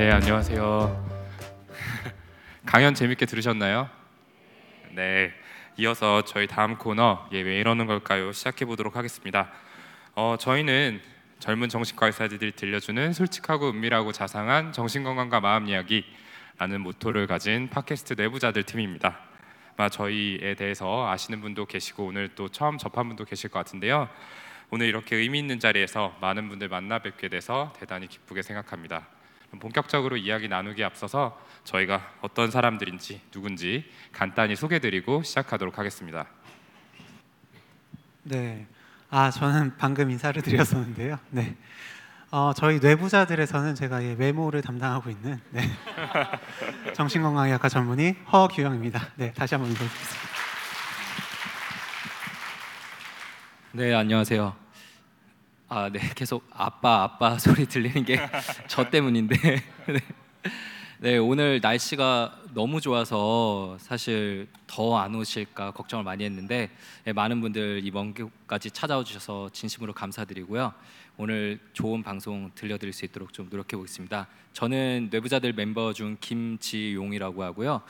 네, 안녕하세요. 강연 재밌게 들으셨나요? 네, 이어서 저희 다음 코너 예, 왜 이러는 걸까요? 시작해 보도록 하겠습니다. 어, 저희는 젊은 정신과 의사들이 들려주는 솔직하고 은밀하고 자상한 정신건강과 마음 이야기라는 모토를 가진 팟캐스트 내부자들 팀입니다. 아마 저희에 대해서 아시는 분도 계시고 오늘 또 처음 접한 분도 계실 것 같은데요. 오늘 이렇게 의미 있는 자리에서 많은 분들 만나 뵙게 돼서 대단히 기쁘게 생각합니다. 본격적으로 이야기 나누기 앞서서 저희가 어떤 사람들인지 누군지 간단히 소개드리고 시작하도록 하겠습니다. 네. 아, 저는 방금 인사를 드렸었는데요. 네. 어, 저희 뇌부자들에서는 제가 예, 외모를 담당하고 있는 네. 정신건강의학과 전문의 허규영입니다. 네, 다시 한번 인사드리겠습니다. 네 안녕하세요. 아 네 계속 아빠 아빠 소리 들리는 게 저 때문인데 네. 네 오늘 날씨가 너무 좋아서 사실 더 안 오실까 걱정을 많이 했는데 네, 많은 분들 이번 곳까지 찾아와 주셔서 진심으로 감사드리고요. 오늘 좋은 방송 들려드릴 수 있도록 좀 노력해 보겠습니다. 저는 뇌부자들 멤버 중 김지용이라고 하고요.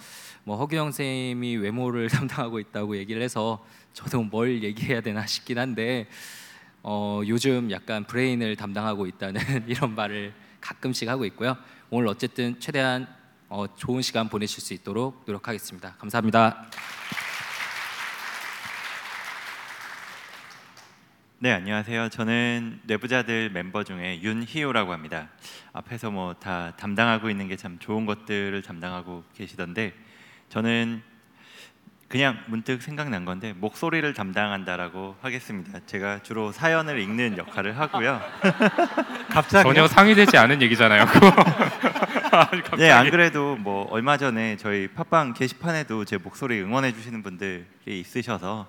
뭐 허규영 선생님이 외모를 담당하고 있다고 얘기를 해서 저도 뭘 얘기해야 되나 싶긴 한데 어, 요즘 약간 브레인을 담당하고 있다는 이런 말을 가끔씩 하고 있고요. 오늘 어쨌든 최대한 어, 좋은 시간 보내실 수 있도록 노력하겠습니다. 감사합니다. 네 안녕하세요. 저는 내부자들 멤버 중에 윤희우라고 합니다. 앞에서 뭐 다 담당하고 있는 게 참 좋은 것들을 담당하고 계시던데 저는 그냥 문득 생각난 건데 목소리를 담당한다라고 하겠습니다. 제가 주로 사연을 읽는 역할을 하고요. 갑자기 전혀 상의되지 않은 얘기잖아요. 갑자기. 네, 안 그래도 뭐 얼마 전에 저희 팟빵 게시판에도 제 목소리 응원해 주시는 분들이 있으셔서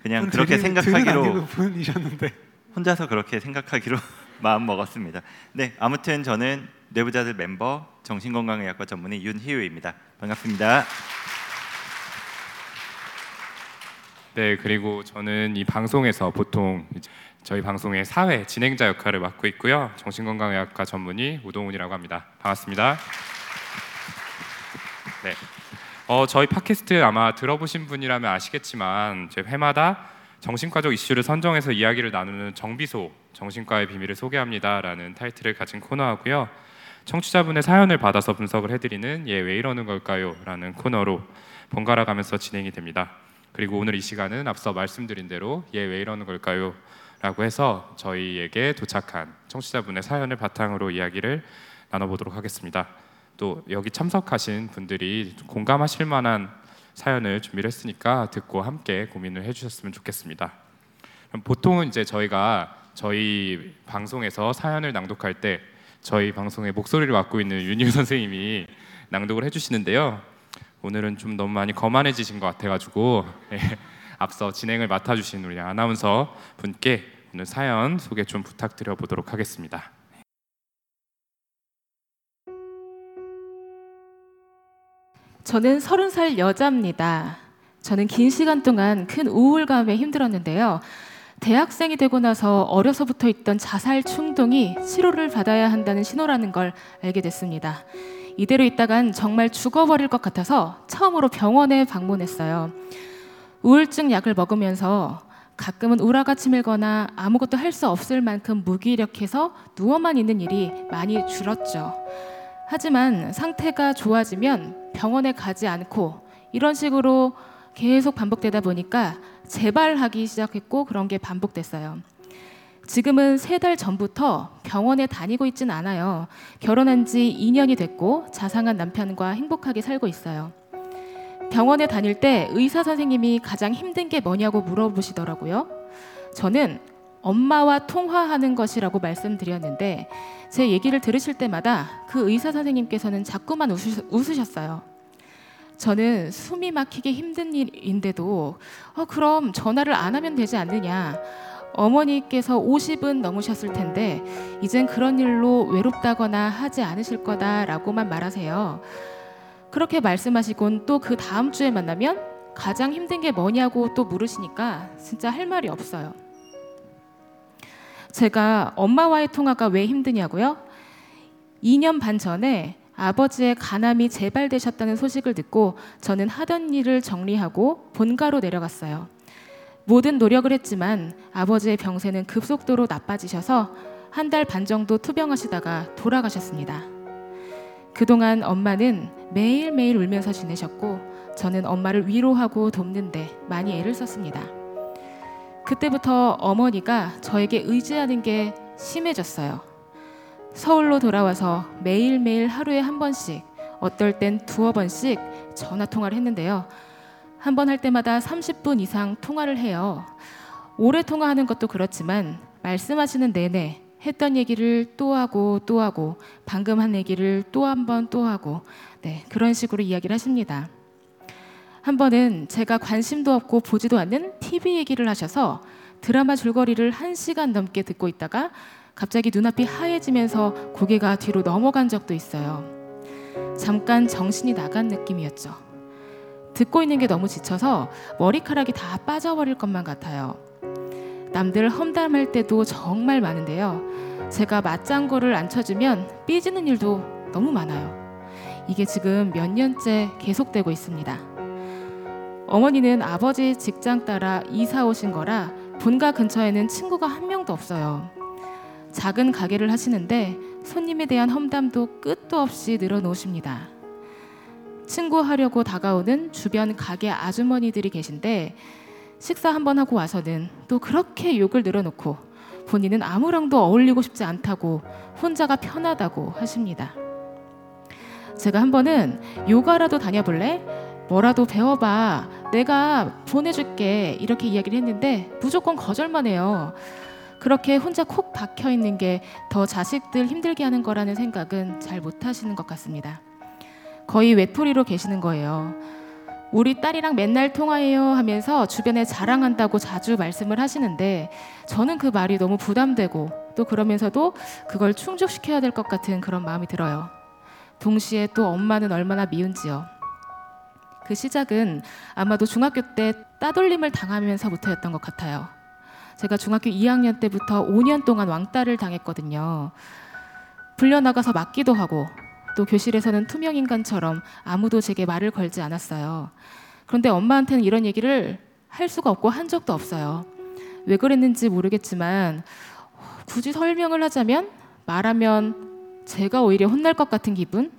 그냥 그렇게 생각하기로 분이셨는데 혼자서 그렇게 생각하기로 마음 먹었습니다. 네, 아무튼 저는 내부자들 멤버 정신건강의학과 전문의 윤희우입니다. 반갑습니다. 네, 그리고 저는 이 방송에서 보통 저희 방송의 사회 진행자 역할을 맡고 있고요. 정신건강의학과 전문의 우동훈이라고 합니다. 반갑습니다. 네, 어, 저희 팟캐스트 아마 들어보신 분이라면 아시겠지만 제 회마다 정신과적 이슈를 선정해서 이야기를 나누는 정비소 정신과의 비밀을 소개합니다라는 타이틀을 가진 코너하고요. 청취자분의 사연을 받아서 분석을 해드리는 예 왜 이러는 걸까요?라는 코너로 번갈아 가면서 진행이 됩니다. 그리고 오늘 이 시간은 앞서 말씀드린 대로 예왜 이러는 걸까요? 라고 해서 저희에게 도착한 청취자분의 사연을 바탕으로 이야기를 나눠보도록 하겠습니다. 또 여기 참석하신 분들이 공감하실 만한 사연을 준비를 했으니까 듣고 함께 고민을 해주셨으면 좋겠습니다. 보통은 이제 저희가 저희 방송에서 사연을 낭독할 때 저희 방송의 목소리를 맡고 있는 윤희 선생님이 낭독을 해주시는데요. 오늘은 좀 너무 많이 거만해지신 것 같아가지고 예, 앞서 진행을 맡아주신 우리 아나운서 분께 오늘 사연 소개 좀 부탁드려 보도록 하겠습니다. 저는 서른 살 여자입니다. 저는 긴 시간 동안 큰 우울감에 힘들었는데요. 대학생이 되고 나서 어려서부터 있던 자살 충동이 치료를 받아야 한다는 신호라는 걸 알게 됐습니다. 이대로 있다간 정말 죽어버릴 것 같아서 처음으로 병원에 방문했어요. 우울증 약을 먹으면서 가끔은 우라가 치밀거나 아무것도 할 수 없을 만큼 무기력해서 누워만 있는 일이 많이 줄었죠. 하지만 상태가 좋아지면 병원에 가지 않고 이런 식으로 계속 반복되다 보니까 재발하기 시작했고 그런 게 반복됐어요. 지금은 세 달 전부터 병원에 다니고 있진 않아요. 결혼한 지 2년이 됐고 자상한 남편과 행복하게 살고 있어요. 병원에 다닐 때 의사 선생님이 가장 힘든 게 뭐냐고 물어보시더라고요. 저는 엄마와 통화하는 것이라고 말씀드렸는데 제 얘기를 들으실 때마다 그 의사 선생님께서는 자꾸만 웃으셨어요. 저는 숨이 막히게 힘든 일인데도 어, 그럼 전화를 안 하면 되지 않느냐. 어머니께서 50은 넘으셨을 텐데 이젠 그런 일로 외롭다거나 하지 않으실 거다라고만 말하세요. 그렇게 말씀하시곤 또 그 다음 주에 만나면 가장 힘든 게 뭐냐고 또 물으시니까 진짜 할 말이 없어요. 제가 엄마와의 통화가 왜 힘드냐고요? 2년 반 전에 아버지의 간암이 재발되셨다는 소식을 듣고 저는 하던 일을 정리하고 본가로 내려갔어요. 모든 노력을 했지만 아버지의 병세는 급속도로 나빠지셔서 한 달 반 정도 투병하시다가 돌아가셨습니다. 그동안 엄마는 매일매일 울면서 지내셨고 저는 엄마를 위로하고 돕는데 많이 애를 썼습니다. 그때부터 어머니가 저에게 의지하는 게 심해졌어요. 서울로 돌아와서 매일매일 하루에 한 번씩, 어떨 땐 두어 번씩 전화 통화를 했는데요. 한 번 할 때마다 30분 이상 통화를 해요. 오래 통화하는 것도 그렇지만 말씀하시는 내내 했던 얘기를 또 하고 또 하고 방금 한 얘기를 또 한 번 또 하고 네, 그런 식으로 이야기를 하십니다. 한 번은 제가 관심도 없고 보지도 않는 TV 얘기를 하셔서 드라마 줄거리를 한 시간 넘게 듣고 있다가 갑자기 눈앞이 하얘지면서 고개가 뒤로 넘어간 적도 있어요. 잠깐 정신이 나간 느낌이었죠. 듣고 있는 게 너무 지쳐서 머리카락이 다 빠져버릴 것만 같아요. 남들 험담할 때도 정말 많은데요. 제가 맞장구를 안 쳐주면 삐지는 일도 너무 많아요. 이게 지금 몇 년째 계속되고 있습니다. 어머니는 아버지 직장 따라 이사 오신 거라 본가 근처에는 친구가 한 명도 없어요. 작은 가게를 하시는데 손님에 대한 험담도 끝도 없이 늘어놓으십니다. 친구하려고 다가오는 주변 가게 아주머니들이 계신데 식사 한번 하고 와서는 또 그렇게 욕을 늘어놓고 본인은 아무랑도 어울리고 싶지 않다고 혼자가 편하다고 하십니다. 제가 한 번은 요가라도 다녀볼래? 뭐라도 배워봐. 내가 보내줄게. 이렇게 이야기를 했는데 무조건 거절만 해요. 그렇게 혼자 콕 박혀 있는 게 더 자식들 힘들게 하는 거라는 생각은 잘 못하시는 것 같습니다. 거의 외톨이로 계시는 거예요. 우리 딸이랑 맨날 통화해요 하면서 주변에 자랑한다고 자주 말씀을 하시는데 저는 그 말이 너무 부담되고 또 그러면서도 그걸 충족시켜야 될 것 같은 그런 마음이 들어요. 동시에 또 엄마는 얼마나 미운지요. 그 시작은 아마도 중학교 때 따돌림을 당하면서부터였던 것 같아요. 제가 중학교 2학년 때부터 5년 동안 왕따를 당했거든요. 불려나가서 맞기도 하고 또 교실에서는 투명 인간처럼 아무도 제게 말을 걸지 않았어요. 그런데 엄마한테는 이런 얘기를 할 수가 없고 한 적도 없어요. 왜 그랬는지 모르겠지만 굳이 설명을 하자면 말하면 제가 오히려 혼날 것 같은 기분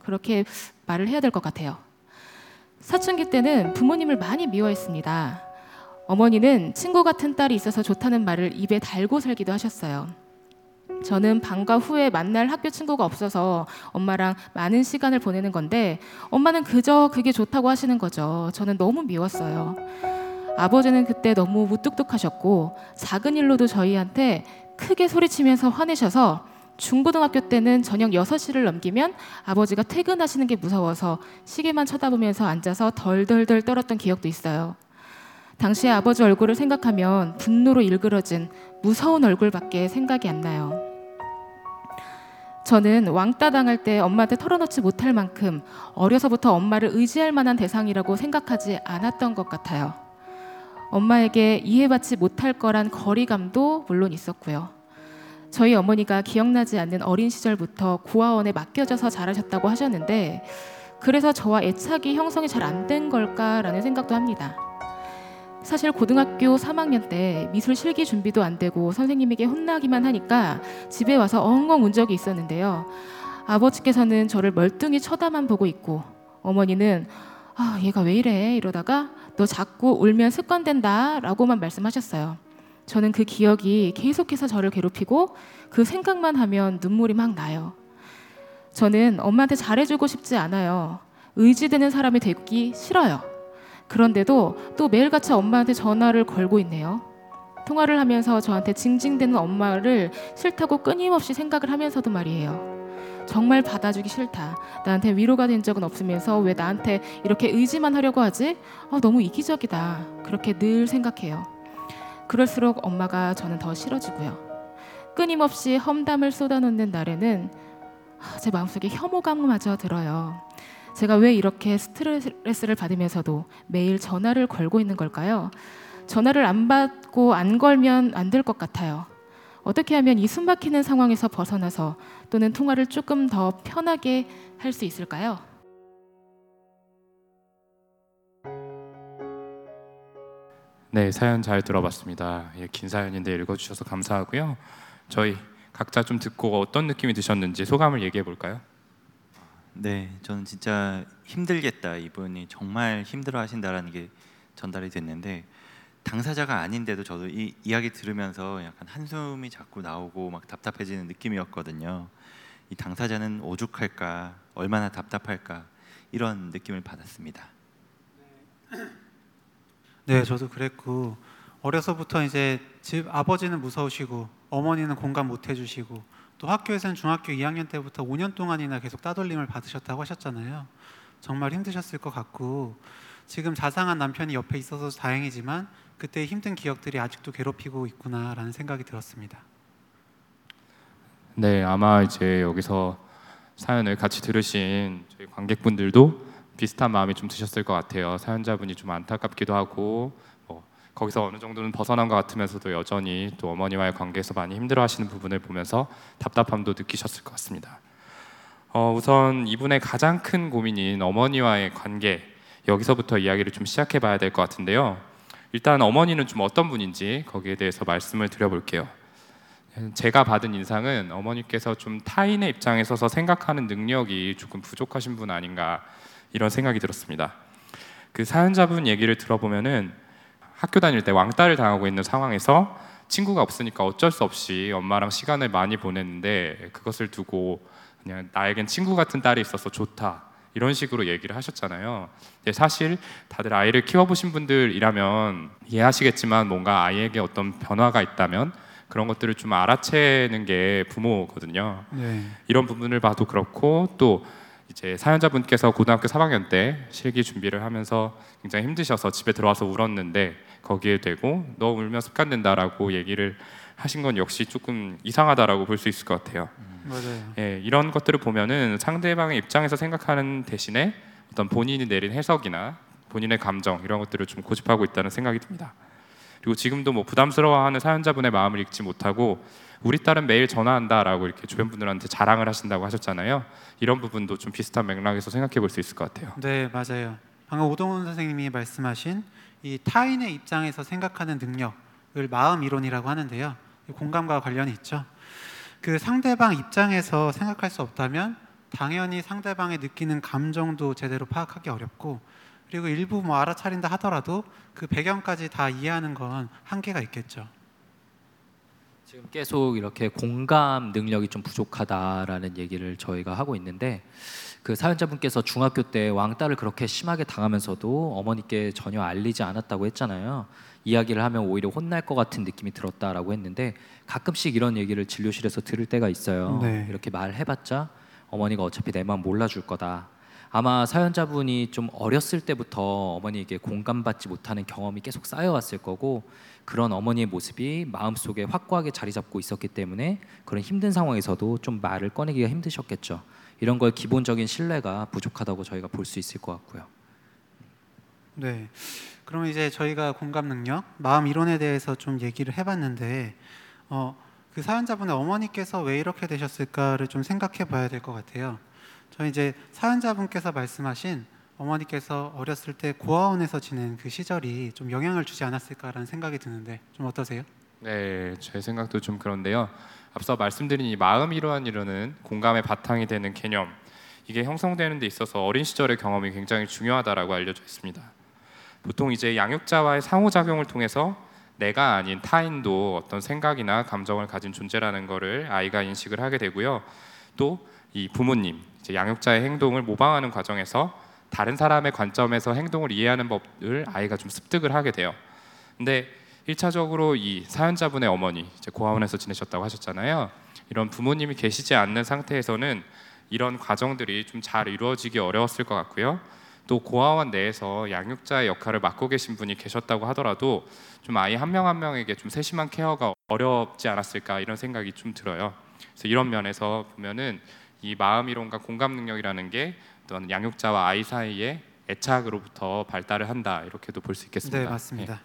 그렇게 말을 해야 될 것 같아요. 사춘기 때는 부모님을 많이 미워했습니다. 어머니는 친구 같은 딸이 있어서 좋다는 말을 입에 달고 살기도 하셨어요. 저는 방과 후에 만날 학교 친구가 없어서 엄마랑 많은 시간을 보내는 건데 엄마는 그저 그게 좋다고 하시는 거죠. 저는 너무 미웠어요. 아버지는 그때 너무 무뚝뚝하셨고 작은 일로도 저희한테 크게 소리치면서 화내셔서 중고등학교 때는 저녁 6시를 넘기면 아버지가 퇴근하시는 게 무서워서 시계만 쳐다보면서 앉아서 덜덜덜 떨었던 기억도 있어요. 당시 아버지 얼굴을 생각하면 분노로 일그러진 무서운 얼굴밖에 생각이 안 나요. 저는 왕따 당할 때 엄마한테 털어놓지 못할 만큼 어려서부터 엄마를 의지할 만한 대상이라고 생각하지 않았던 것 같아요. 엄마에게 이해받지 못할 거란 거리감도 물론 있었고요. 저희 어머니가 기억나지 않는 어린 시절부터 고아원에 맡겨져서 자라셨다고 하셨는데 그래서 저와 애착이 형성이 잘 안 된 걸까라는 생각도 합니다. 사실 고등학교 3학년 때 미술 실기 준비도 안 되고 선생님에게 혼나기만 하니까 집에 와서 엉엉 운 적이 있었는데요. 아버지께서는 저를 멀뚱히 쳐다만 보고 있고 어머니는 아, 얘가 왜 이래 이러다가 너 자꾸 울면 습관된다 라고만 말씀하셨어요. 저는 그 기억이 계속해서 저를 괴롭히고 그 생각만 하면 눈물이 막 나요. 저는 엄마한테 잘해주고 싶지 않아요. 의지되는 사람이 되기 싫어요. 그런데도 또 매일같이 엄마한테 전화를 걸고 있네요. 통화를 하면서 저한테 징징대는 엄마를 싫다고 끊임없이 생각을 하면서도 말이에요. 정말 받아주기 싫다. 나한테 위로가 된 적은 없으면서 왜 나한테 이렇게 의지만 하려고 하지? 아, 너무 이기적이다. 그렇게 늘 생각해요. 그럴수록 엄마가 저는 더 싫어지고요. 끊임없이 험담을 쏟아놓는 날에는 제 마음속에 혐오감마저 들어요. 제가 왜 이렇게 스트레스를 받으면서도 매일 전화를 걸고 있는 걸까요? 전화를 안 받고 안 걸면 안 될 것 같아요. 어떻게 하면 이 숨막히는 상황에서 벗어나서 또는 통화를 조금 더 편하게 할 수 있을까요? 네, 사연 잘 들어봤습니다. 예, 긴 사연인데 읽어주셔서 감사하고요. 저희 각자 좀 듣고 어떤 느낌이 드셨는지 소감을 얘기해 볼까요? 네, 저는 진짜 힘들겠다. 이분이 정말 힘들어하신다라는 게 전달이 됐는데 당사자가 아닌데도 저도 이 이야기 들으면서 약간 한숨이 자꾸 나오고 막 답답해지는 느낌이었거든요. 이 당사자는 오죽할까, 얼마나 답답할까 이런 느낌을 받았습니다. 네, 저도 그랬고 어려서부터 이제 집 아버지는 무서우시고 어머니는 공감 못 해주시고 또 학교에서는 중학교 2학년 때부터 5년 동안이나 계속 따돌림을 받으셨다고 하셨잖아요. 정말 힘드셨을 것 같고 지금 자상한 남편이 옆에 있어서 다행이지만 그때 힘든 기억들이 아직도 괴롭히고 있구나라는 생각이 들었습니다. 네, 아마 이제 여기서 사연을 같이 들으신 저희 관객분들도 비슷한 마음이 좀 드셨을 것 같아요. 사연자분이 좀 안타깝기도 하고 뭐 거기서 어느 정도는 벗어난 것 같으면서도 여전히 또 어머니와의 관계에서 많이 힘들어하시는 부분을 보면서 답답함도 느끼셨을 것 같습니다. 어, 우선 이분의 가장 큰 고민인 어머니와의 관계 여기서부터 이야기를 좀 시작해봐야 될 것 같은데요. 일단 어머니는 좀 어떤 분인지 거기에 대해서 말씀을 드려볼게요. 제가 받은 인상은 어머니께서 좀 타인의 입장에 서서 생각하는 능력이 조금 부족하신 분 아닌가 이런 생각이 들었습니다. 그 사연자분 얘기를 들어보면은 학교 다닐 때 왕따를 당하고 있는 상황에서 친구가 없으니까 어쩔 수 없이 엄마랑 시간을 많이 보냈는데 그것을 두고 그냥 나에겐 친구 같은 딸이 있어서 좋다 이런 식으로 얘기를 하셨잖아요. 근데 사실 다들 아이를 키워보신 분들이라면 이해하시겠지만 뭔가 아이에게 어떤 변화가 있다면 그런 것들을 좀 알아채는 게 부모거든요. 네. 이런 부분을 봐도 그렇고 또 이제 사연자분께서 고등학교 3학년 때 실기 준비를 하면서 굉장히 힘드셔서 집에 들어와서 울었는데 거기에 대고 너 울면 습관 된다라고 얘기를 하신 건 역시 조금 이상하다라고 볼 수 있을 것 같아요. 맞아요. 예, 이런 것들을 보면은 상대방의 입장에서 생각하는 대신에 어떤 본인이 내린 해석이나 본인의 감정 이런 것들을 좀 고집하고 있다는 생각이 듭니다. 그리고 지금도 뭐 부담스러워하는 사연자분의 마음을 읽지 못하고 우리 딸은 매일 전화한다라고 이렇게 주변 분들한테 자랑을 하신다고 하셨잖아요. 이런 부분도 좀 비슷한 맥락에서 생각해 볼 수 있을 것 같아요. 네, 맞아요. 방금 오동훈 선생님이 말씀하신 이 타인의 입장에서 생각하는 능력을 마음 이론이라고 하는데요. 공감과 관련이 있죠. 그 상대방 입장에서 생각할 수 없다면 당연히 상대방이 느끼는 감정도 제대로 파악하기 어렵고 그리고 일부 뭐 알아차린다 하더라도 그 배경까지 다 이해하는 건 한계가 있겠죠. 지금 계속 이렇게 공감 능력이 좀 부족하다라는 얘기를 저희가 하고 있는데 그 사연자분께서 중학교 때 왕따를 그렇게 심하게 당하면서도 어머니께 전혀 알리지 않았다고 했잖아요. 이야기를 하면 오히려 혼날 것 같은 느낌이 들었다라고 했는데 가끔씩 이런 얘기를 진료실에서 들을 때가 있어요. 네. 이렇게 말해봤자 어머니가 어차피 내 마음 몰라줄 거다. 아마 사연자분이 좀 어렸을 때부터 어머니에게 공감받지 못하는 경험이 계속 쌓여왔을 거고 그런 어머니의 모습이 마음속에 확고하게 자리 잡고 있었기 때문에 그런 힘든 상황에서도 좀 말을 꺼내기가 힘드셨겠죠. 이런 걸 기본적인 신뢰가 부족하다고 저희가 볼 수 있을 것 같고요. 네. 그럼 이제 저희가 공감 능력, 마음 이론에 대해서 좀 얘기를 해봤는데, 어, 그 사연자분의 어머니께서 왜 이렇게 되셨을까를 좀 생각해 봐야 될 것 같아요. 저희 이제 사연자분께서 말씀하신 어머니께서 어렸을 때 고아원에서 지낸 그 시절이 좀 영향을 주지 않았을까라는 생각이 드는데 좀 어떠세요? 네, 제 생각도 좀 그런데요. 앞서 말씀드린 이 마음 이러한 이론은 공감의 바탕이 되는 개념. 이게 형성되는 데 있어서 어린 시절의 경험이 굉장히 중요하다라고 알려져 있습니다. 보통 이제 양육자와의 상호작용을 통해서 내가 아닌 타인도 어떤 생각이나 감정을 가진 존재라는 것을 아이가 인식을 하게 되고요. 또 이 부모님, 이제 양육자의 행동을 모방하는 과정에서 다른 사람의 관점에서 행동을 이해하는 법을 아이가 좀 습득을 하게 돼요. 근데 1차적으로 이 사연자분의 어머니 이제 고아원에서 지내셨다고 하셨잖아요. 이런 부모님이 계시지 않는 상태에서는 이런 과정들이 좀 잘 이루어지기 어려웠을 것 같고요. 또 고아원 내에서 양육자의 역할을 맡고 계신 분이 계셨다고 하더라도 좀 아이 한 명한 명에게 좀 세심한 케어가 어렵지 않았을까 이런 생각이 좀 들어요. 그래서 이런 면에서 보면은 이 마음 이론과 공감 능력이라는 게 어떤 양육자와 아이 사이의 애착으로부터 발달을 한다 이렇게도 볼 수 있겠습니다. 네, 맞습니다.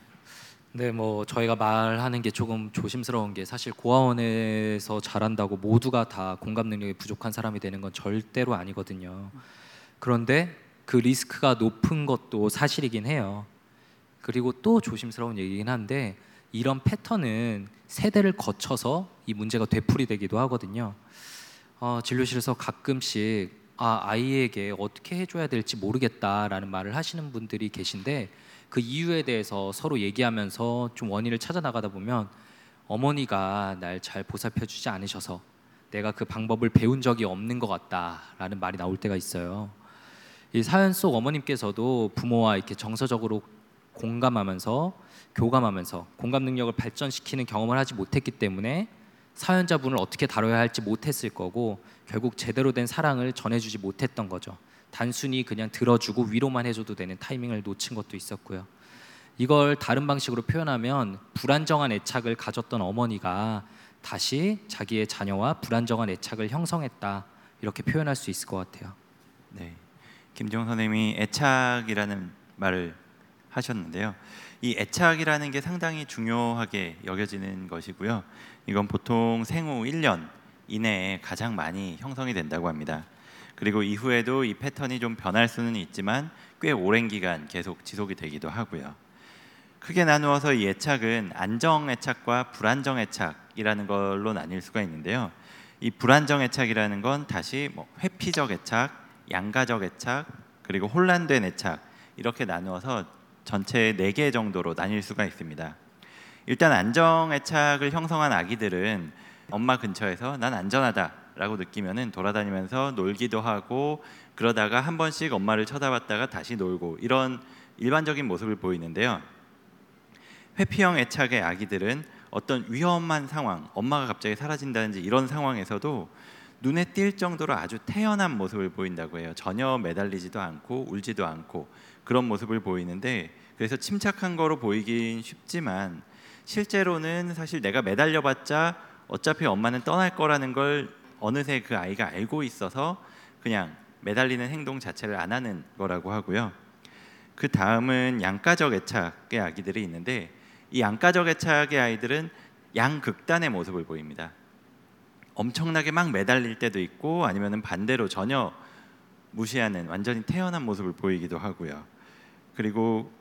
네, 뭐 저희가 말하는 게 조금 조심스러운 게 사실 고아원에서 자란다고 모두가 다 공감 능력이 부족한 사람이 되는 건 절대로 아니거든요. 그런데 그 리스크가 높은 것도 사실이긴 해요. 그리고 또 조심스러운 얘기긴 한데 이런 패턴은 세대를 거쳐서 이 문제가 되풀이되기도 하거든요. 어, 진료실에서 가끔씩 아, 아이에게 어떻게 해줘야 될지 모르겠다라는 말을 하시는 분들이 계신데 그 이유에 대해서 서로 얘기하면서 좀 원인을 찾아 나가다 보면 어머니가 날 잘 보살펴주지 않으셔서 내가 그 방법을 배운 적이 없는 것 같다라는 말이 나올 때가 있어요. 이 사연 속 어머님께서도 부모와 이렇게 정서적으로 공감하면서 교감하면서 공감 능력을 발전시키는 경험을 하지 못했기 때문에 사연자분을 어떻게 다뤄야 할지 못했을 거고 결국 제대로 된 사랑을 전해주지 못했던 거죠. 단순히 그냥 들어주고 위로만 해줘도 되는 타이밍을 놓친 것도 있었고요. 이걸 다른 방식으로 표현하면 불안정한 애착을 가졌던 어머니가 다시 자기의 자녀와 불안정한 애착을 형성했다 이렇게 표현할 수 있을 것 같아요. 네, 김종 선생님이 애착이라는 말을 하셨는데요. 이 애착이라는 게 상당히 중요하게 여겨지는 것이고요. 이건 보통 생후 1년 이내에 가장 많이 형성이 된다고 합니다. 그리고 이후에도 이 패턴이 좀 변할 수는 있지만 꽤 오랜 기간 계속 지속이 되기도 하고요. 크게 나누어서 이 애착은 안정 애착과 불안정 애착이라는 걸로 나뉠 수가 있는데요. 이 불안정 애착이라는 건 다시 뭐 회피적 애착, 양가적 애착, 그리고 혼란된 애착 이렇게 나누어서 전체 네 개 정도로 나뉠 수가 있습니다. 일단 안정 애착을 형성한 아기들은 엄마 근처에서 난 안전하다라고 느끼면은 돌아다니면서 놀기도 하고 그러다가 한 번씩 엄마를 쳐다봤다가 다시 놀고 이런 일반적인 모습을 보이는데요. 회피형 애착의 아기들은 어떤 위험한 상황, 엄마가 갑자기 사라진다든지 이런 상황에서도 눈에 띌 정도로 아주 태연한 모습을 보인다고 해요. 전혀 매달리지도 않고 울지도 않고 그런 모습을 보이는데 그래서 침착한 거로 보이긴 쉽지만 실제로는 사실 내가 매달려봤자 어차피 엄마는 떠날 거라는 걸 어느새 그 아이가 알고 있어서 그냥 매달리는 행동 자체를 안 하는 거라고 하고요. 그 다음은 양가적 애착의 아기들이 있는데 이 양가적 애착의 아이들은 양극단의 모습을 보입니다. 엄청나게 막 매달릴 때도 있고 아니면은 반대로 전혀 무시하는 완전히 태연한 모습을 보이기도 하고요. 그리고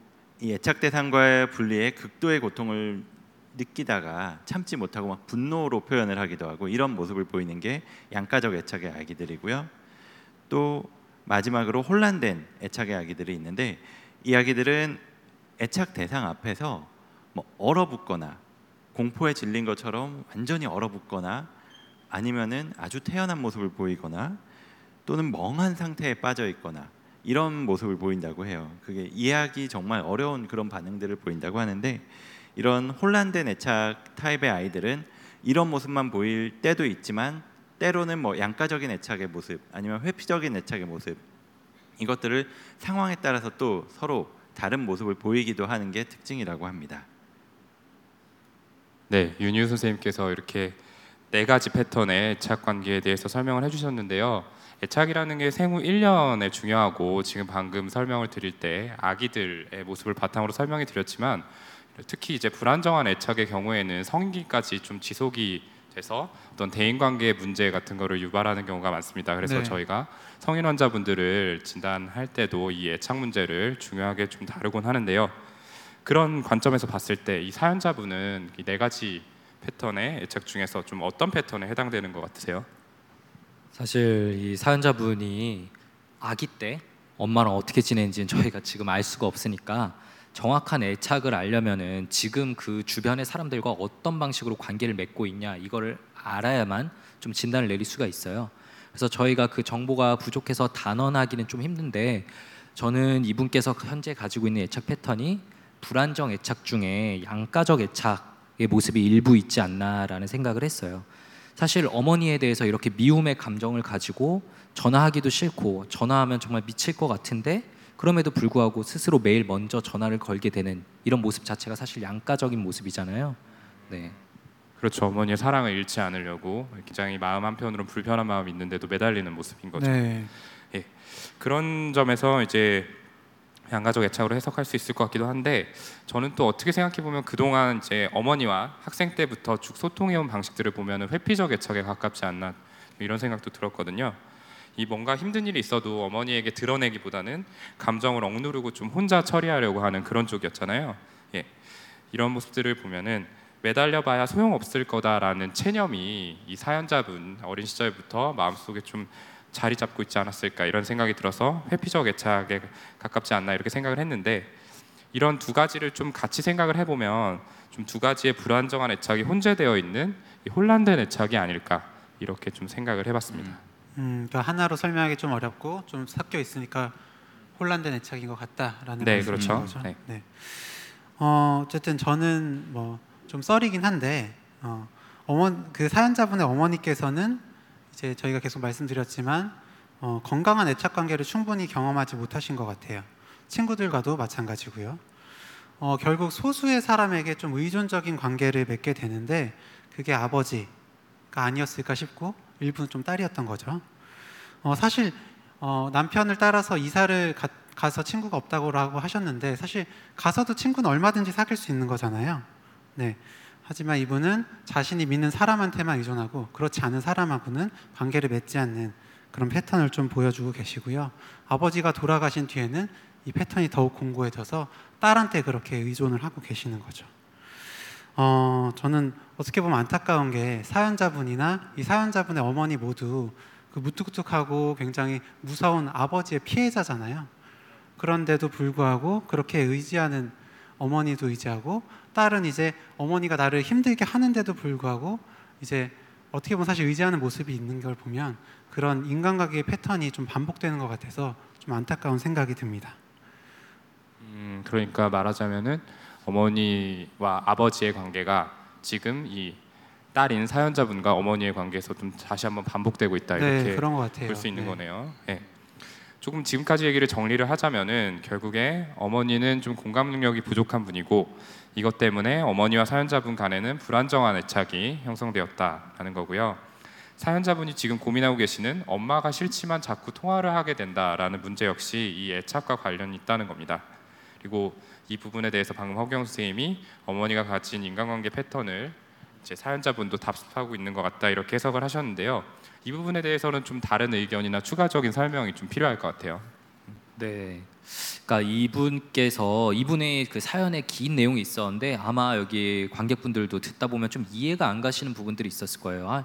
이 애착 대상과의 분리에 극도의 고통을 느끼다가 참지 못하고 막 분노로 표현을 하기도 하고 이런 모습을 보이는 게 양가적 애착의 아기들이고요. 또 마지막으로 혼란된 애착의 아기들이 있는데 이 아기들은 애착 대상 앞에서 뭐 얼어붙거나 공포에 질린 것처럼 완전히 얼어붙거나 아니면은 아주 태연한 모습을 보이거나 또는 멍한 상태에 빠져 있거나 이런 모습을 보인다고 해요. 그게 이해하기 정말 어려운 그런 반응들을 보인다고 하는데 이런 혼란된 애착 타입의 아이들은 이런 모습만 보일 때도 있지만 때로는 뭐 양가적인 애착의 모습 아니면 회피적인 애착의 모습 이것들을 상황에 따라서 또 서로 다른 모습을 보이기도 하는 게 특징이라고 합니다. 네, 윤유 선생님께서 이렇게 네 가지 패턴의 애착 관계에 대해서 설명을 해주셨는데요. 애착이라는 게 생후 1년에 중요하고 지금 방금 설명을 드릴 때 아기들의 모습을 바탕으로 설명해 드렸지만 특히 이제 불안정한 애착의 경우에는 성인기까지 좀 지속이 돼서 어떤 대인 관계의 문제 같은 거를 유발하는 경우가 많습니다. 그래서 네. 저희가 성인 환자분들을 진단할 때도 이 애착 문제를 중요하게 좀 다루곤 하는데요. 그런 관점에서 봤을 때 이 사연자분은 이 네 가지 패턴의 애착 중에서 좀 어떤 패턴에 해당되는 것 같으세요? 사실 이 사연자분이 아기 때 엄마랑 어떻게 지내는지는 저희가 지금 알 수가 없으니까 정확한 애착을 알려면은 지금 그 주변의 사람들과 어떤 방식으로 관계를 맺고 있냐 이거를 알아야만 좀 진단을 내릴 수가 있어요. 그래서 저희가 그 정보가 부족해서 단언하기는 좀 힘든데 저는 이분께서 현재 가지고 있는 애착 패턴이 불안정 애착 중에 양가적 애착의 모습이 일부 있지 않나라는 생각을 했어요. 사실 어머니에 대해서 이렇게 미움의 감정을 가지고 전화하기도 싫고 전화하면 정말 미칠 것 같은데 그럼에도 불구하고 스스로 매일 먼저 전화를 걸게 되는 이런 모습 자체가 사실 양가적인 모습이잖아요. 네. 그렇죠. 어머니의 사랑을 잃지 않으려고 굉장히 마음 한편으로는 불편한 마음이 있는데도 매달리는 모습인 거죠. 네. 그런 점에서 이제 양가적 애착으로 해석할 수 있을 것 같기도 한데 저는 또 어떻게 생각해 보면 그동안 이제 어머니와 학생 때부터 쭉 소통해 온 방식들을 보면 회피적 애착에 가깝지 않나 이런 생각도 들었거든요. 이 뭔가 힘든 일이 있어도 어머니에게 드러내기보다는 감정을 억누르고 좀 혼자 처리하려고 하는 그런 쪽이었잖아요. 예. 이런 모습들을 보면은 매달려 봐야 소용없을 거다라는 체념이 이 사연자분 어린 시절부터 마음속에 좀 자리 잡고 있지 않았을까 이런 생각이 들어서 회피적 애착에 가깝지 않나 이렇게 생각을 했는데 이런 두 가지를 좀 같이 생각을 해보면 좀 두 가지의 불안정한 애착이 혼재되어 있는 이 혼란된 애착이 아닐까 이렇게 좀 생각을 해봤습니다. 음, 그 하나로 설명하기 좀 어렵고 좀 섞여 있으니까 혼란된 애착인 것 같다라는 네, 그렇죠. 거죠. 네. 네. 어, 어쨌든 저는 뭐 좀 썰이긴 한데 어, 어머 그 사연자분의 어머니께서는 이제 저희가 계속 말씀드렸지만 어, 건강한 애착 관계를 충분히 경험하지 못하신 것 같아요. 친구들과도 마찬가지고요. 어, 결국 소수의 사람에게 좀 의존적인 관계를 맺게 되는데 그게 아버지가 아니었을까 싶고 일부는 좀 딸이었던 거죠. 어, 사실 어, 남편을 따라서 이사를 가, 가서 친구가 없다고 라고 하셨는데 사실 가서도 친구는 얼마든지 사귈 수 있는 거잖아요. 네. 하지만 이분은 자신이 믿는 사람한테만 의존하고 그렇지 않은 사람하고는 관계를 맺지 않는 그런 패턴을 좀 보여주고 계시고요. 아버지가 돌아가신 뒤에는 이 패턴이 더욱 공고해져서 딸한테 그렇게 의존을 하고 계시는 거죠. 어, 저는 어떻게 보면 안타까운 게 사연자분이나 이 사연자분의 어머니 모두 그 무뚝뚝하고 굉장히 무서운 아버지의 피해자잖아요. 그런데도 불구하고 그렇게 의지하는 어머니도 의지하고 딸은 이제 어머니가 나를 힘들게 하는데도 불구하고 이제 어떻게 보면 사실 의지하는 모습이 있는 걸 보면 그런 인간관계의 패턴이 좀 반복되는 것 같아서 좀 안타까운 생각이 듭니다. 음, 그러니까 말하자면은 어머니와 아버지의 관계가 지금 이 딸인 사연자분과 어머니의 관계에서 좀 다시 한번 반복되고 있다 네, 이렇게. 볼 수 있는 네. 거네요. 예. 조금 지금까지 얘기를 정리를 하자면은 결국에 어머니는 좀 공감 능력이 부족한 분이고 이것 때문에 어머니와 사연자분 간에는 불안정한 애착이 형성되었다라는 거고요. 사연자분이 지금 고민하고 계시는 엄마가 싫지만 자꾸 통화를 하게 된다라는 문제 역시 이 애착과 관련이 있다는 겁니다. 그리고 이 부분에 대해서 방금 허경 선생님이 어머니가 가진 인간관계 패턴을 이제 사연자분도 답습하고 있는 것 같다 이렇게 해석을 하셨는데요. 이 부분에 대해서는 좀 다른 의견이나 추가적인 설명이 좀 필요할 것 같아요. 네. 그러니까 이분께서 이분의 그 사연에 긴 내용이 있었는데 아마 여기 관객분들도 듣다 보면 좀 이해가 안 가시는 부분들이 있었을 거예요. 아,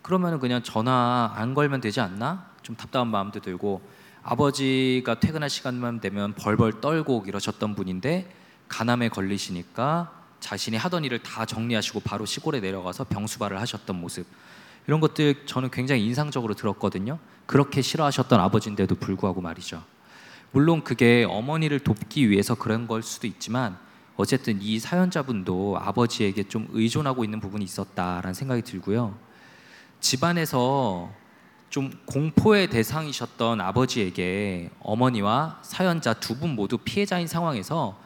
그러면은 그냥 전화 안 걸면 되지 않나? 좀 답답한 마음도 들고 아버지가 퇴근할 시간만 되면 벌벌 떨고 이러셨던 분인데 간암에 걸리시니까 자신이 하던 일을 다 정리하시고 바로 시골에 내려가서 병수발을 하셨던 모습 이런 것들 저는 굉장히 인상적으로 들었거든요. 그렇게 싫어하셨던 아버지인데도 불구하고 말이죠. 물론 그게 어머니를 돕기 위해서 그런 걸 수도 있지만 어쨌든 이 사연자분도 아버지에게 좀 의존하고 있는 부분이 있었다라는 생각이 들고요. 집안에서 좀 공포의 대상이셨던 아버지에게 어머니와 사연자 두 분 모두 피해자인 상황에서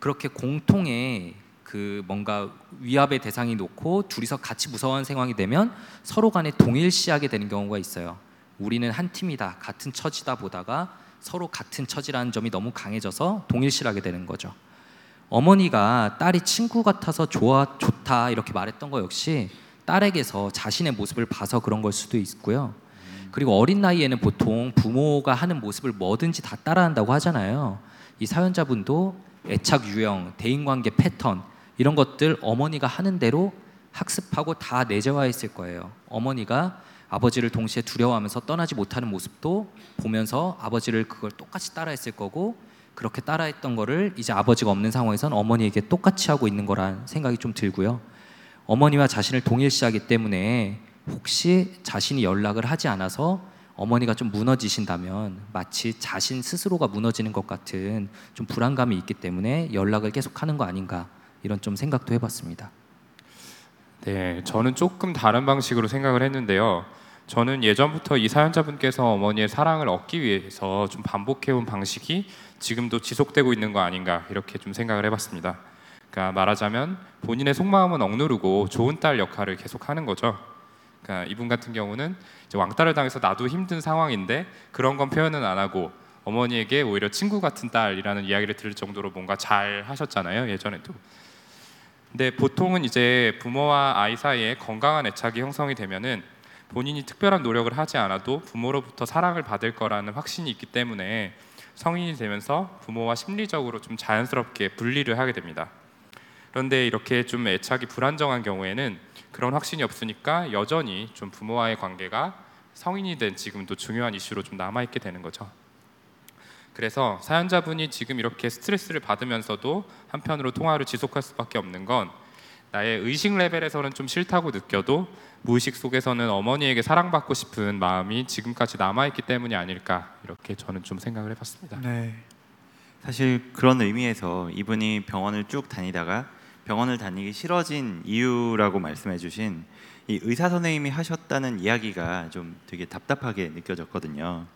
그렇게 공통의 그 뭔가 위압의 대상이 놓고 둘이서 같이 무서워하는 상황이 되면 서로 간에 동일시하게 되는 경우가 있어요. 우리는 한 팀이다, 같은 처지다 보다가 서로 같은 처지라는 점이 너무 강해져서 동일시하게 되는 거죠. 어머니가 딸이 친구 같아서 좋아 좋다 이렇게 말했던 거 역시 딸에게서 자신의 모습을 봐서 그런 걸 수도 있고요. 그리고 어린 나이에는 보통 부모가 하는 모습을 뭐든지 다 따라한다고 하잖아요. 이 사연자분도 애착 유형, 대인관계 패턴 이런 것들 어머니가 하는 대로 학습하고 다 내재화했을 거예요. 어머니가 아버지를 동시에 두려워하면서 떠나지 못하는 모습도 보면서 아버지를 그걸 똑같이 따라했을 거고 그렇게 따라했던 거를 이제 아버지가 없는 상황에선 어머니에게 똑같이 하고 있는 거란 생각이 좀 들고요. 어머니와 자신을 동일시하기 때문에 혹시 자신이 연락을 하지 않아서 어머니가 좀 무너지신다면 마치 자신 스스로가 무너지는 것 같은 좀 불안감이 있기 때문에 연락을 계속 하는 거 아닌가 이런 좀 생각도 해봤습니다. 네, 저는 조금 다른 방식으로 생각을 했는데요. 저는 예전부터 이 사연자분께서 어머니의 사랑을 얻기 위해서 좀 반복해온 방식이 지금도 지속되고 있는 거 아닌가 이렇게 좀 생각을 해봤습니다. 그러니까 말하자면 본인의 속마음은 억누르고 좋은 딸 역할을 계속하는 거죠. 그러니까 이분 같은 경우는 왕따를 당해서 나도 힘든 상황인데 그런 건 표현은 안 하고 어머니에게 오히려 친구 같은 딸이라는 이야기를 들을 정도로 뭔가 잘 하셨잖아요 예전에도. 근데 보통은 이제 부모와 아이 사이에 건강한 애착이 형성이 되면은 본인이 특별한 노력을 하지 않아도 부모로부터 사랑을 받을 거라는 확신이 있기 때문에 성인이 되면서 부모와 심리적으로 좀 자연스럽게 분리를 하게 됩니다. 그런데 이렇게 좀 애착이 불안정한 경우에는 그런 확신이 없으니까 여전히 좀 부모와의 관계가 성인이 된 지금도 중요한 이슈로 좀 남아 있게 되는 거죠. 그래서 사연자분이 지금 이렇게 스트레스를 받으면서도 한편으로 통화를 지속할 수밖에 없는 건 나의 의식 레벨에서는 좀 싫다고 느껴도 무의식 속에서는 어머니에게 사랑받고 싶은 마음이 지금까지 남아 있기 때문이 아닐까 이렇게 저는 좀 생각을 해봤습니다. 네. 사실 그런 의미에서 이분이 병원을 쭉 다니다가 병원을 다니기 싫어진 이유라고 말씀해주신 이 의사 선생님이 하셨다는 이야기가 좀 되게 답답하게 느껴졌거든요.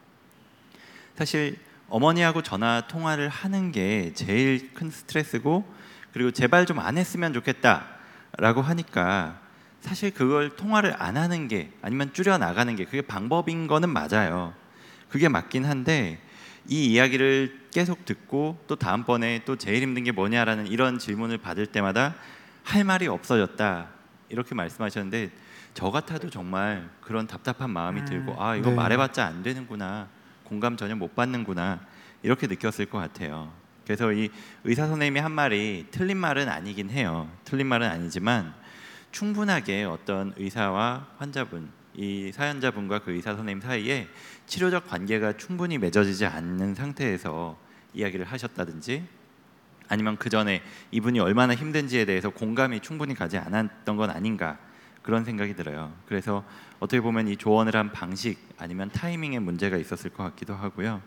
사실 어머니하고 전화 통화를 하는 게 제일 큰 스트레스고 그리고 제발 좀 안 했으면 좋겠다라고 하니까 사실 그걸 통화를 안 하는 게 아니면 줄여 나가는 게 그게 방법인 거는 맞아요. 그게 맞긴 한데 이 이야기를 계속 듣고 또 다음번에 또 제일 힘든 게 뭐냐라는 이런 질문을 받을 때마다 할 말이 없어졌다 이렇게 말씀하셨는데 저 같아도 정말 그런 답답한 마음이 음, 들고 아 이거 네. 말해봤자 안 되는구나 공감 전혀 못 받는구나 이렇게 느꼈을 것 같아요. 그래서 이 의사 선생님이 한 말이 틀린 말은 아니긴 해요. 틀린 말은 아니지만 충분하게 어떤 의사와 환자분 이 사연자분과 그 의사 선생님 사이에 치료적 관계가 충분히 맺어지지 않는 상태에서 이야기를 하셨다든지 아니면 그 전에 이분이 얼마나 힘든지에 대해서 공감이 충분히 가지 않았던 건 아닌가 그런 생각이 들어요. 그래서 어떻게 보면 이 조언을 한 방식 아니면 타이밍에 문제가 있었을 것 같기도 하고요.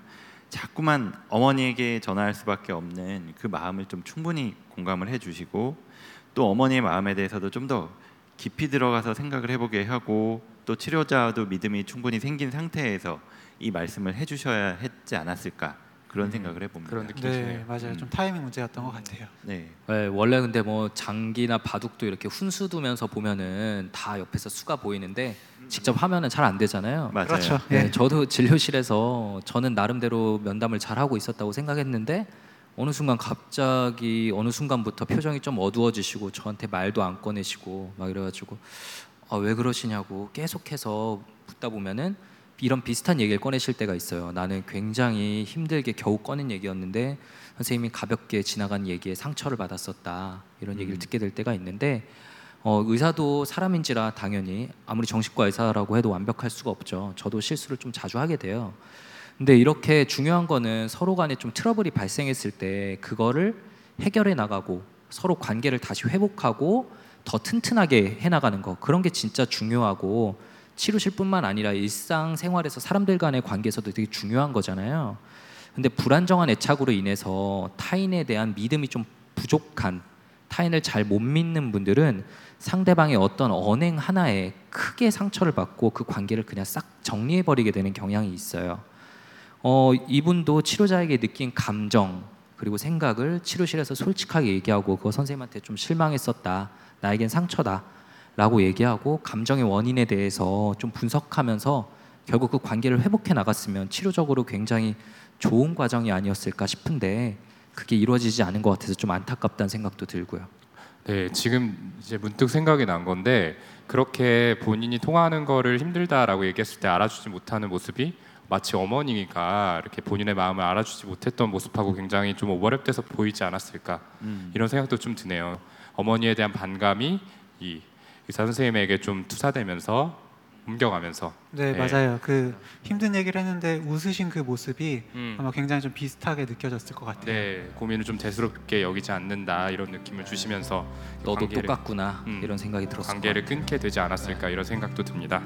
자꾸만 어머니에게 전화할 수밖에 없는 그 마음을 좀 충분히 공감을 해주시고 또 어머니의 마음에 대해서도 좀 더 깊이 들어가서 생각을 해보게 하고 또 치료자도 믿음이 충분히 생긴 상태에서 이 말씀을 해주셔야 했지 않았을까 그런 생각을 해봅니다. 그런 느낌. 네, 드네요. 맞아요. 음. 좀 타이밍 문제였던 것 같아요. 네, 네, 원래 근데 뭐 장기나 바둑도 이렇게 훈수 두면서 보면은 다 옆에서 수가 보이는데 직접 하면은 잘 안 되잖아요. 맞아요. 그렇죠. 네, 예. 저도 진료실에서 저는 나름대로 면담을 잘 하고 있었다고 생각했는데 어느 순간 갑자기 어느 순간부터 표정이 좀 어두워지시고 저한테 말도 안 꺼내시고 막 이래가지고 아, 왜 그러시냐고 계속해서 묻다 보면은 이런 비슷한 얘기를 꺼내실 때가 있어요. 나는 굉장히 힘들게 겨우 꺼낸 얘기였는데 선생님이 가볍게 지나간 얘기에 상처를 받았었다 이런 얘기를 음. 듣게 될 때가 있는데 어, 의사도 사람인지라 당연히 아무리 정신과 의사라고 해도 완벽할 수가 없죠. 저도 실수를 좀 자주 하게 돼요. 근데 이렇게 중요한 거는 서로 간에 좀 트러블이 발생했을 때 그거를 해결해 나가고 서로 관계를 다시 회복하고 더 튼튼하게 해 나가는 거 그런 게 진짜 중요하고 치료실 뿐만 아니라 일상 생활에서 사람들 간의 관계에서도 되게 중요한 거잖아요. 근데 불안정한 애착으로 인해서 타인에 대한 믿음이 좀 부족한 타인을 잘 못 믿는 분들은 상대방의 어떤 언행 하나에 크게 상처를 받고 그 관계를 그냥 싹 정리해 버리게 되는 경향이 있어요. 어, 이분도 치료자에게 느낀 감정 그리고 생각을 치료실에서 솔직하게 얘기하고 그거 선생님한테 좀 실망했었다. 나에겐 상처다 라고 얘기하고 감정의 원인에 대해서 좀 분석하면서 결국 그 관계를 회복해 나갔으면 치료적으로 굉장히 좋은 과정이 아니었을까 싶은데 그게 이루어지지 않은 것 같아서 좀 안타깝다는 생각도 들고요. 네, 지금 이제 문득 생각이 난 건데 그렇게 본인이 통화하는 거를 힘들다라고 얘기했을 때 알아주지 못하는 모습이 마치 어머니가 이렇게 본인의 마음을 알아주지 못했던 모습하고 굉장히 좀 오버랩돼서 보이지 않았을까 음. 이런 생각도 좀 드네요. 어머니에 대한 반감이 이 의사 선생님에게 좀 투사되면서 옮겨가면서 네, 네. 맞아요. 그 힘든 얘기를 했는데 웃으신 그 모습이 음, 아마 굉장히 좀 비슷하게 느껴졌을 것 같아요. 네 고민을 좀 대수롭게 여기지 않는다 이런 느낌을 주시면서 너도 관계를- 똑같구나 음, 이런 생각이 들었어요. 관계를 끊게 되지 않았을까 이런 생각도 듭니다.